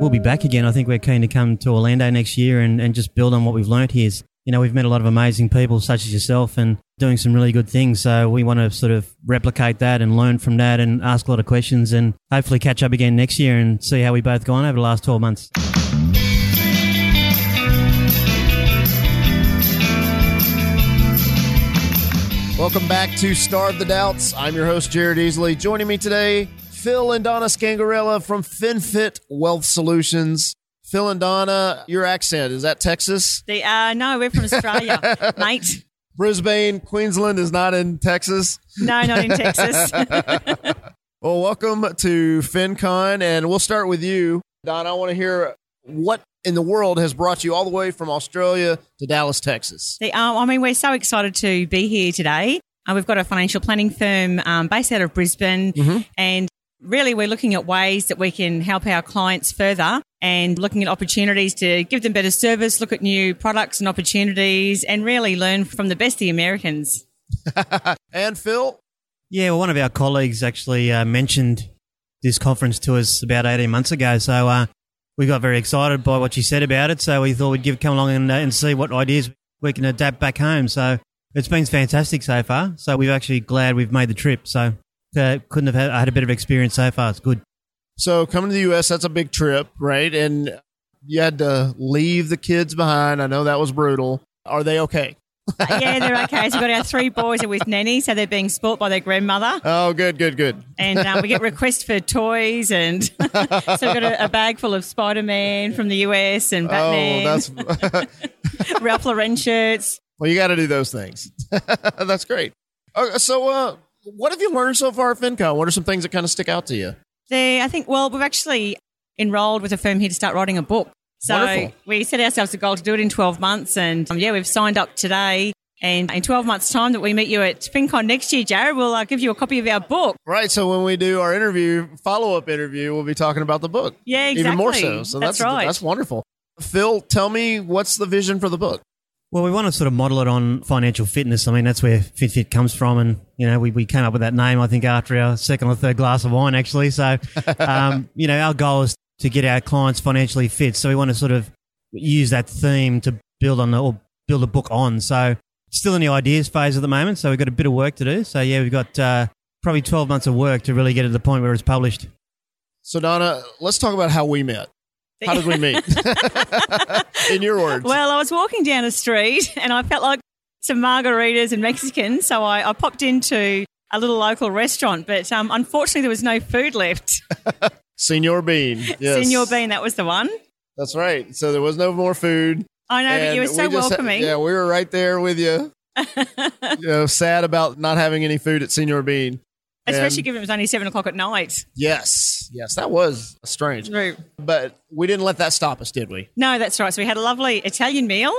we'll be back again. I think we're keen to come to Orlando next year and, and just build on what we've learnt here. You know, we've met a lot of amazing people such as yourself and doing some really good things. So we want to sort of replicate that and learn from that and ask a lot of questions and hopefully catch up again next year and see how we both gone over the last 12 months. Welcome back to Starve the Doubts. I'm your host, Jared Easley. Joining me today, Phil and Donna Sgangarella from FinFit Wealth Solutions. Phil and Donna, your accent, is that Texas? They uh no, we're from Australia, mate. Brisbane, Queensland is not in Texas. No, not in Texas. Well, welcome to FinCon, and we'll start with you. Donna, I want to hear what in the world has brought you all the way from Australia to Dallas, Texas. they, um, I mean, we're so excited to be here today. Uh, we've got a financial planning firm um, based out of Brisbane, and really we're looking at ways that we can help our clients further and looking at opportunities to give them better service, look at new products and opportunities, and really learn from the best of the Americans. And Phil, Yeah, well, one of our colleagues actually uh, mentioned this conference to us about 18 months ago. So uh, we got very excited by what she said about it. So we thought we'd give come along and, uh, and see what ideas we can adapt back home. So it's been fantastic so far. So we're actually glad we've made the trip. So uh, couldn't have had, I had a bit of experience so far. It's good. so coming to the U.S., that's a big trip, right? And you had to leave the kids behind. I know that was brutal. Are they okay? Uh, yeah, they're okay. So we've got our three boys are with nanny, so they're being spoilt by their grandmother. Oh, good, good, good. and um, we get requests for toys, and so we've got a, a bag full of Spider Man from the US and Batman, Oh, that's Ralph Lauren shirts. well. You got to do those things. that's great. Okay, so, uh, what have you learned so far at FinCon? What are some things that kind of stick out to you? They, I think, well, we've actually enrolled with a firm here to start writing a book. So Wonderful. we set ourselves a goal to do it in 12 months, and um, yeah, we've signed up today. And in 12 months' time that we meet you at FinCon next year, Jared, we'll uh, give you a copy of our book. Right. So when we do our interview, follow up interview, we'll be talking about the book. Yeah, Even more so. So That's that's, right. That's wonderful. Phil, tell me what's the vision for the book? Well, we want to sort of model it on financial fitness. I mean, that's where FinFit comes from. And, you know, we, we came up with that name, I think, after our second or third glass of wine, actually. So, um, you know, our goal is to get our clients financially fit. So we want to sort of use that theme to build on the, or build a book on. So still in the ideas phase at the moment. So we've got a bit of work to do. So, yeah, we've got uh, probably 12 months of work to really get to the point where it's published. So Donna, let's talk about how we met. How did we meet? In your words. Well, I was walking down a street and I felt like some margaritas and Mexicans, so I, I popped into a little local restaurant, but um, unfortunately there was no food left. Senor Bean. Yes. Senor Bean, that was the one. That's right. So there was no more food. I know, but you were we so ha- welcoming. yeah, we were right there with you. you know, sad about not having any food at Senor Bean. Especially And- given it was only seven o'clock at night. Yes. Yes, that was strange. True. But we didn't let that stop us, did we? No, that's right. So we had a lovely Italian meal,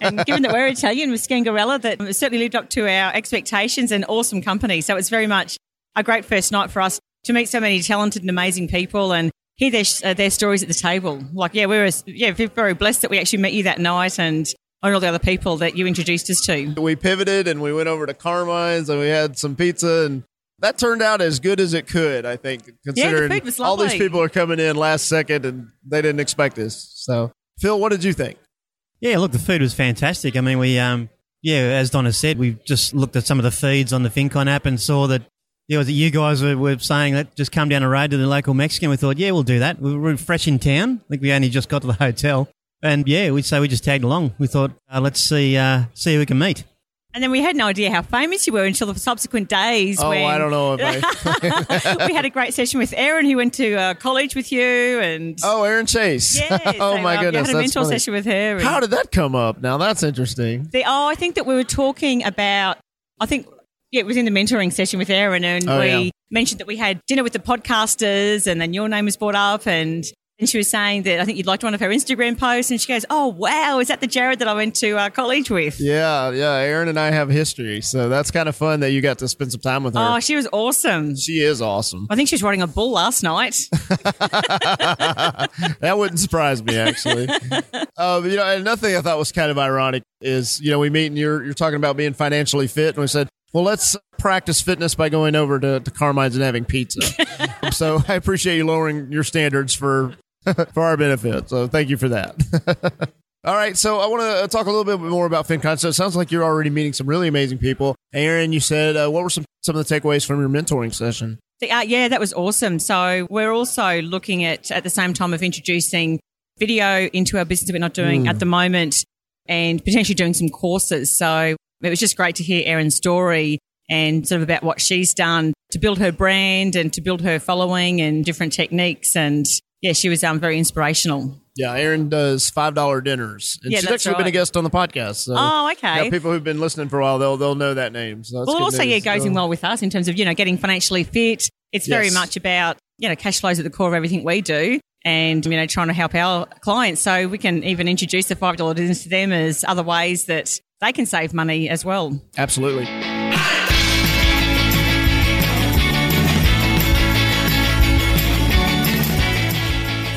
and given that we're Italian with Sgangarella, that certainly lived up to our expectations and awesome company. So it's very much a great first night for us to meet so many talented and amazing people and hear their uh, their stories at the table. Like, yeah, we were yeah very blessed that we actually met you that night and and all the other people that you introduced us to. We pivoted and we went over to Carmine's and we had some pizza and that turned out as good as it could, I think, considering food was all these people are coming in last second and they didn't expect this. So, Phil, what did you think? Yeah, look, the food was fantastic. I mean, we, um, yeah, as Donna said, we just looked at some of the feeds on the FinCon app and saw that, yeah, was it you guys were, were saying that just come down the road to the local Mexican. We thought, yeah, we'll do that. We were fresh in town. I think we only just got to the hotel. And yeah, we so we just tagged along. We thought, uh, let's see, uh, see who we can meet. And then we had no idea how famous you were until the subsequent days. Oh, when I don't know I. we had a great session with Erin, who went to uh, college with you, and oh, Erin Chase. oh so, my um, goodness, you had a mentor session with her. and- How did that come up? Now that's interesting. The, oh, I think that we were talking about. I think yeah, it was in the mentoring session with Erin, and Oh, we yeah. mentioned that we had dinner with the podcasters, and then your name was brought up, and and she was saying that I think you'd liked one of her Instagram posts, and she goes, "Oh wow, is that the Jared that I went to uh, college with?" Yeah, yeah. Erin and I have history, so that's kind of fun that you got to spend some time with her. Oh, she was awesome. she is awesome. I think she was riding a bull last night. that wouldn't surprise me actually. um, you know, another thing I thought was kind of ironic is you know we meet and you're you're talking about being financially fit, and we said, well, let's practice fitness by going over to, to Carmine's and having pizza. so I appreciate you lowering your standards for for our benefit. So thank you for that. All right, so I want to talk a little bit more about FinCon. So it sounds like you're already meeting some really amazing people. Erin, you said uh, what were some some of the takeaways from your mentoring session? Uh, yeah, that was awesome. So we're also looking at at the same time of introducing video into our business that we're not doing mm. at the moment, and potentially doing some courses. So it was just great to hear Erin's story and sort of about what she's done to build her brand and to build her following and different techniques. And yeah, she was um, very inspirational. Yeah, Erin does five dollar dinners, and yeah, she's actually right. been a guest on the podcast. So, oh, okay. Yeah, people who've been listening for a while, they'll they'll know that name. So well, also, news. yeah, goes so. in well with us in terms of you know getting financially fit. It's very much about you know cash flows at the core of everything we do, and you know trying to help our clients. So we can even introduce the five dollar dinners to them as other ways that they can save money as well. Absolutely.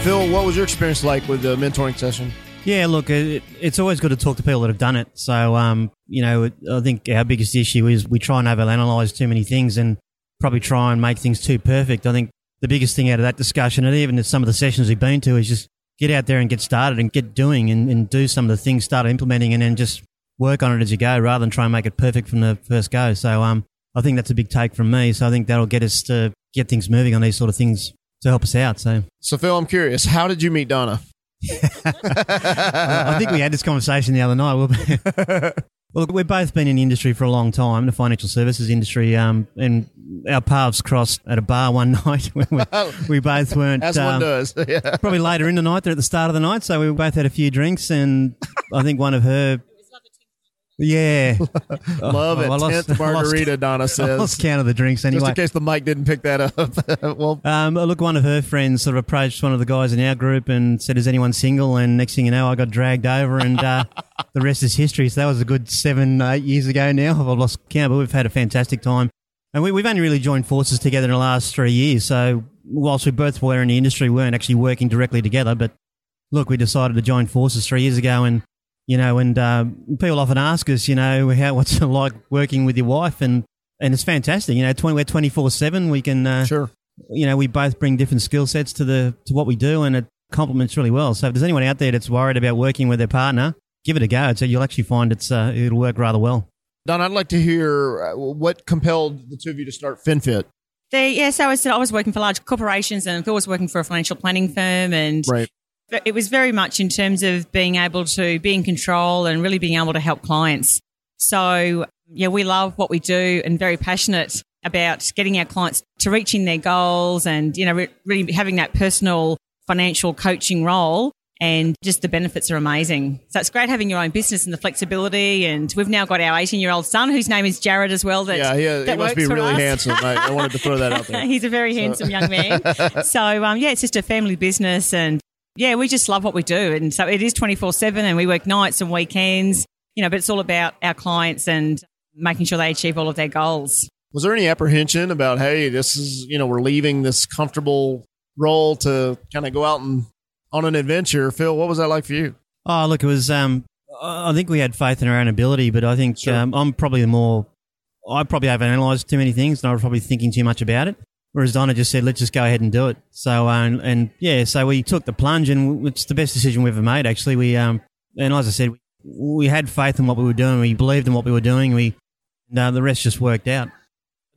Phil, what was your experience like with the mentoring session? Yeah, look, it, it's always good to talk to people that have done it. So, um, you know, I think our biggest issue is we try and overanalyze too many things and probably try and make things too perfect. I think the biggest thing out of that discussion, and even some of the sessions we've been to, is just get out there and get started and get doing and, and do some of the things, start implementing, and then just work on it as you go rather than try and make it perfect from the first go. So, um, I think that's a big take from me. So I think that'll get us to get things moving on these sort of things to help us out. So, so Phil, I'm curious, how did you meet Donna? I think we had this conversation the other night. well, we've both been in the industry for a long time, the financial services industry, um, and our paths crossed at a bar one night when we, we both weren't. As um, one does. Yeah. Probably later in the night, they're at the start of the night, so we both had a few drinks, and I think one of her yeah. Love it. Oh, Tenth margarita, lost, Donna says. I lost count of the drinks anyway. Just in case the mic didn't pick that up. well, um, look, one of her friends sort of approached one of the guys in our group and said, "Is anyone single?" And next thing you know, I got dragged over, and uh, the rest is history. So that was a good seven, eight years ago now. I've lost count, but we've had a fantastic time, and we, we've only really joined forces together in the last three years. So whilst we both were in the industry, we weren't actually working directly together, but look, we decided to join forces three years ago, and you know, and uh, people often ask us, you know, how what's it like working with your wife, and and it's fantastic. You know, 20, we're twenty four seven. We can, uh, sure. You know, we both bring different skill sets to the to what we do, and it complements really well. So if there's anyone out there that's worried about working with their partner, give it a go. So you'll actually find it's uh, it'll work rather well. Don, I'd like to hear uh, what compelled the two of you to start FinFit. They, yeah, so I was, I was working for large corporations and Phil was working for a financial planning firm and right it was very much in terms of being able to be in control and really being able to help clients. So, yeah, we love what we do and very passionate about getting our clients to reaching their goals and, you know, really having that personal financial coaching role. And just the benefits are amazing. So it's great having your own business and the flexibility. And we've now got our 18 year old son, whose name is Jared as well. That, yeah, he, that he must be really us. handsome. I, I, wanted to throw that out there. He's a very so. handsome young man. so, um, yeah, it's just a family business and yeah, we just love what we do. And so it is 24 7 and we work nights and weekends, you know, but it's all about our clients and making sure they achieve all of their goals. Was there any apprehension about, hey, this is, you know, we're leaving this comfortable role to kind of go out and on an adventure? Phil, what was that like for you? Oh, look, it was, um, I think we had faith in our own ability, but I think sure. um, I'm probably the more, I probably haven't analysed too many things and I was probably thinking too much about it. Whereas Donna just said, let's just go ahead and do it. So, uh, and, and, yeah, so we took the plunge and it's the best decision we've ever made, actually. We, um, and as I said, we, we had faith in what we were doing. We believed in what we were doing. We, uh, the rest just worked out.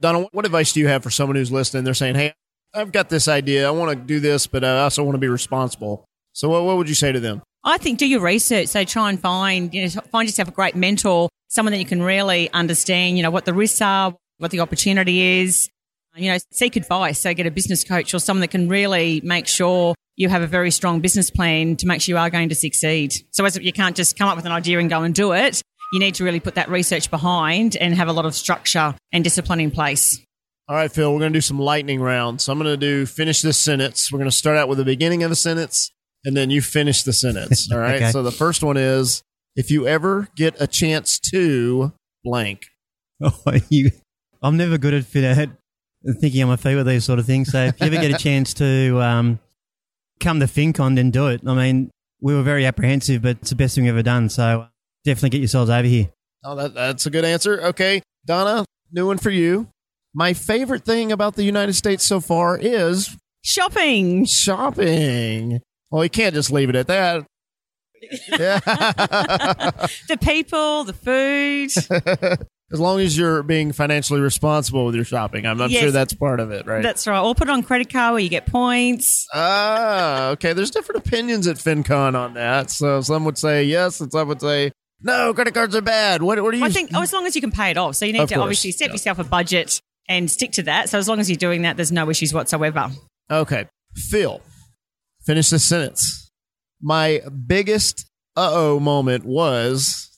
Donna, what advice do you have for someone who's listening? They're saying, hey, I've got this idea. I want to do this, but I also want to be responsible. So what, what would you say to them? I think do your research. So try and find, you know, find yourself a great mentor, someone that you can really understand, you know, what the risks are, what the opportunity is, you know, seek advice. So get a business coach or someone that can really make sure you have a very strong business plan to make sure you are going to succeed. So as you can't just come up with an idea and go and do it. You need to really put that research behind and have a lot of structure and discipline in place. All right, Phil, we're going to do some lightning rounds. So I'm going to do finish this sentence. We're going to start out with the beginning of the sentence and then you finish the sentence. All right. okay. So the first one is if you ever get a chance to blank. Oh, you, I'm never good at fit thinking on my feet with these sort of things. So if you ever get a chance to um, come to FinCon, then do it. I mean, we were very apprehensive, but it's the best thing we've ever done. So definitely get yourselves over here. Oh, that, that's a good answer. Okay, Donna, new one for you. My favorite thing about the United States so far is shopping. Shopping. Well, you can't just leave it at that. Yeah. The people, the food. as long as you're being financially responsible with your shopping, I'm, I'm Yes. sure that's part of it, right? That's right. Or put it on credit card where you get points. Ah, okay. There's different opinions at FinCon on that. So some would say yes, and some would say no. Credit cards are bad. What, what do you? I think, oh, as long as you can pay it off. So you need Of to course, obviously set yeah. yourself a budget and stick to that. So as long as you're doing that, there's no issues whatsoever. Okay, Phil, finish this sentence. My biggest uh oh moment was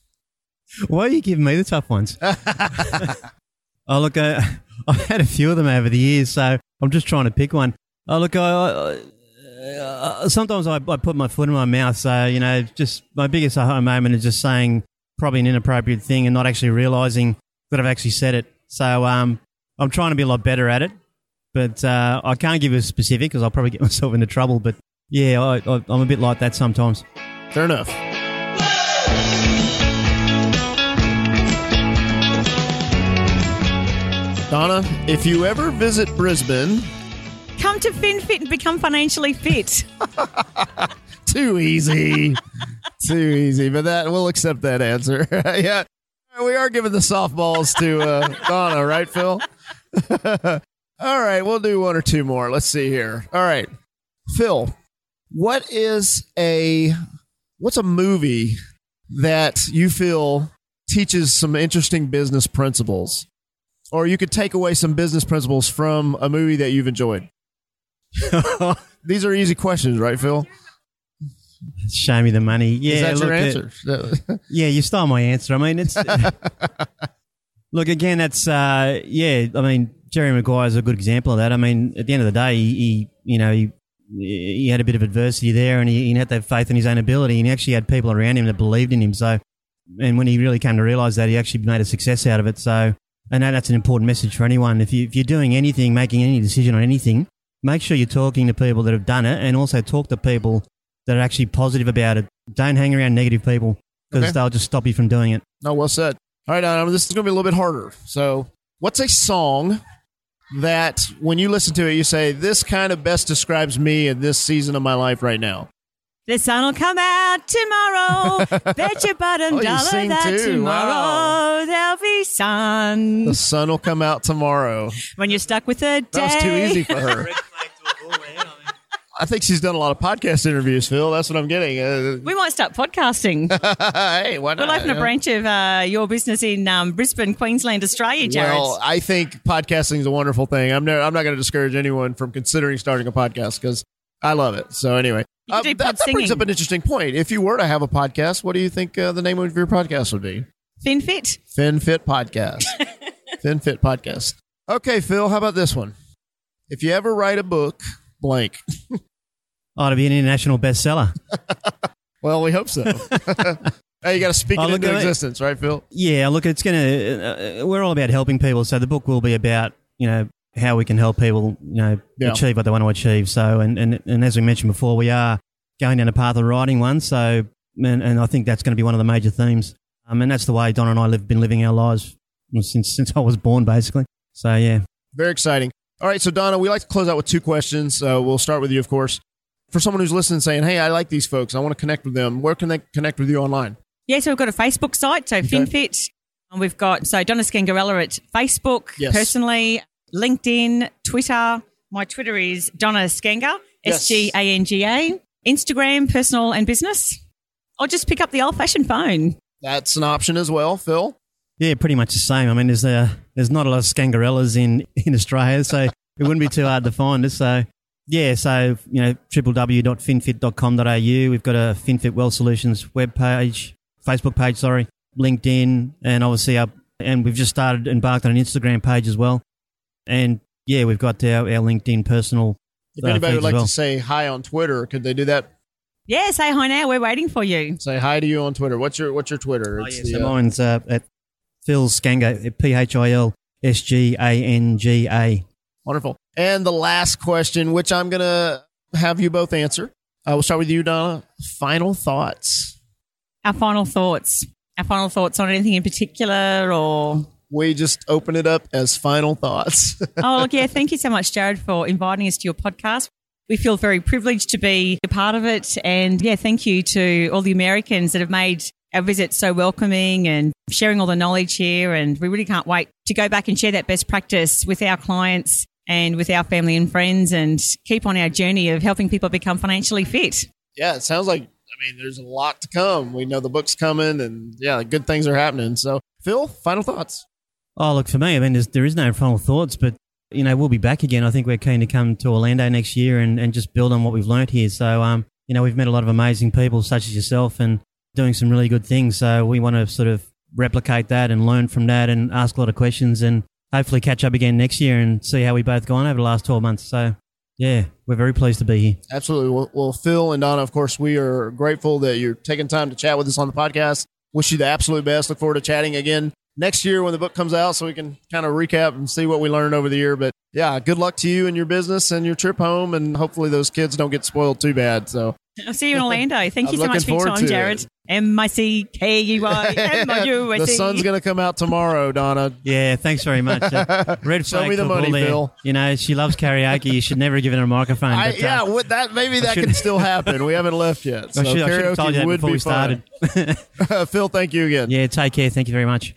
Why are you giving me the tough ones? oh, look, I, I've had a few of them over the years, so I'm just trying to pick one. Oh, look, I, I, uh, sometimes I, I put my foot in my mouth, so, you know, just my biggest aha moment is just saying probably an inappropriate thing and not actually realizing that I've actually said it. So um, I'm trying to be a lot better at it, but uh, I can't give a specific because I'll probably get myself into trouble. But yeah, I, I, I'm a bit like that sometimes. fair enough. Donna, if you ever visit Brisbane, Come to FinFit and become financially fit. too easy, too easy. But that we'll accept that answer. yeah, we are giving the softballs to uh, Donna, right, Phil? All right, we'll do one or two more. Let's see here. All right, Phil, what is a what's a movie that you feel teaches some interesting business principles, or you could take away some business principles from a movie that you've enjoyed? These are easy questions, right, Phil? Show me the money. Yeah, Is that your look, answer? Yeah, you stole my answer. I mean, it's look again. That's uh, yeah. I mean, Jerry Maguire is a good example of that. I mean, at the end of the day, he, he you know he he had a bit of adversity there, and he, he had to have faith in his own ability, and he actually had people around him that believed in him. So, and when he really came to realize that, he actually made a success out of it. So, I know that's an important message for anyone. If you if you're doing anything, making any decision on anything, make sure you're talking to people that have done it, and also talk to people that are actually positive about it. Don't hang around negative people because Okay. they'll just stop you from doing it. No, well said. All right, this is going to be a little bit harder. So, what's a song that when you listen to it, you say, this kind of best describes me in this season of my life right now? The sun will come out tomorrow. Bet your bottom Oh, you dollar sing that too. tomorrow Wow. there'll be sun. The sun will come out tomorrow. When you're stuck with a day. That was too easy for her. I think she's done a lot of podcast interviews, Phil. That's what I'm getting. Uh, We might start podcasting. hey, why not? We'll open a branch of uh, your business in um, Brisbane, Queensland, Australia, Jared. Well, I think podcasting is a wonderful thing. I'm, no, I'm not going to discourage anyone from considering starting a podcast because I love it. So anyway, You could do that, that brings up an interesting point. If you were to have a podcast, what do you think uh, the name of your podcast would be? FinFit. FinFit Podcast. FinFit Podcast. Okay, Phil, how about this one? If you ever write a book, blank. Oh, to be an international bestseller. Well, we hope so. hey, you got to speak Oh, it into at it. existence, right, Phil? Yeah, look, it's going to. Uh, we're all about helping people, so the book will be about you know how we can help people you know Yeah. achieve what they want to achieve. So, and, and and as we mentioned before, we are going down the path of writing one. So, and, and I think that's going to be one of the major themes. Um, and that's the way Don and I have been living our lives since since I was born, basically. So, yeah. Very exciting. All right, so Donna, we like to close out with two questions. Uh, we'll start with you, of course. For someone who's listening, saying, "Hey, I like these folks. I want to connect with them. Where can they connect with you online?" Yeah, so we've got a Facebook site, so FinFit. And we've got, so Donna Sgangarella at Facebook, Yes. personally, LinkedIn, Twitter. My Twitter is Donna Sganga, S G A N G A. Instagram, personal and business. Or just pick up the old fashioned phone. That's an option as well, Phil. Yeah, pretty much the same. I mean, there's uh, there's not a lot of Sgangarellas in, in Australia, so it wouldn't be too hard to find us. So, yeah, so, you know, www.finfit.com.au. We've got a FinFit Wealth Solutions webpage, Facebook page, sorry, LinkedIn, and obviously our, and we've just started embarked on an Instagram page as well. And yeah, we've got our, our LinkedIn personal. If uh, anybody feeds would like well. to say hi on Twitter, could they do that? Yeah, say hi now. We're waiting for you. Say hi to you on Twitter. What's your What's your Twitter? Oh, It's yeah, the, so uh, mine's uh, at Phil Sganga, P H I L S G A N G A. wonderful. And the last question, which I'm gonna have you both answer. I will start with you, Donna. Final thoughts. Our final thoughts. Our final thoughts on anything in particular or. We just open it up as final thoughts. Oh, yeah, thank you so much, Jared, for inviting us to your podcast. we feel very privileged to be a part of it. And yeah, thank you to all the Americans that have made our visit so welcoming and sharing all the knowledge here. And we really can't wait to go back and share that best practice with our clients and with our family and friends and keep on our journey of helping people become financially fit. Yeah, it sounds like, I mean, there's a lot to come. We know the book's coming and yeah, good things are happening. So, Phil, final thoughts. Oh, look, for me, I mean, there is no final thoughts, but, you know, we'll be back again. I think we're keen to come to Orlando next year and, and just build on what we've learnt here. So, um, you know, we've met a lot of amazing people such as yourself and doing some really good things. So we want to sort of replicate that and learn from that and ask a lot of questions and hopefully catch up again next year and see how we both gone over the last 12 months. So, yeah, we're very pleased to be here. Absolutely. Well, well, Phil and Donna, of course, we are grateful that you're taking time to chat with us on the podcast. Wish you the absolute best. Look forward to chatting again next year when the book comes out so we can kind of recap and see what we learned over the year. But yeah, good luck to you and your business and your trip home. And hopefully those kids don't get spoiled too bad. So I'll see you in Orlando. Thank you so much for your time, Jared. M I C K U I M O U S E. The sun's going to come out tomorrow, Donna. Yeah, thanks very much. Uh, red Show me the money, there. Phil. You know, she loves karaoke. You should never have given her a microphone. I, but, uh, yeah, what, that maybe that can still happen. We haven't left yet. So I should, I should have told you karaoke that would before be we started. fun. Phil, thank you again. yeah, take care. Thank you very much.